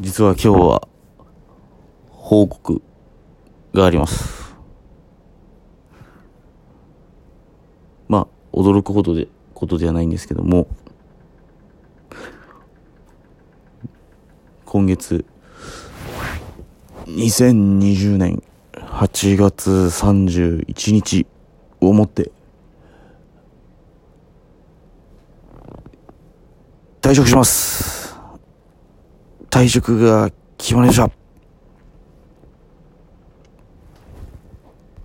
実は今日は報告があります。まあ、驚くほどで、ことではないんですけども、今月、2020年8月31日をもって、退職します。退職が決まりました。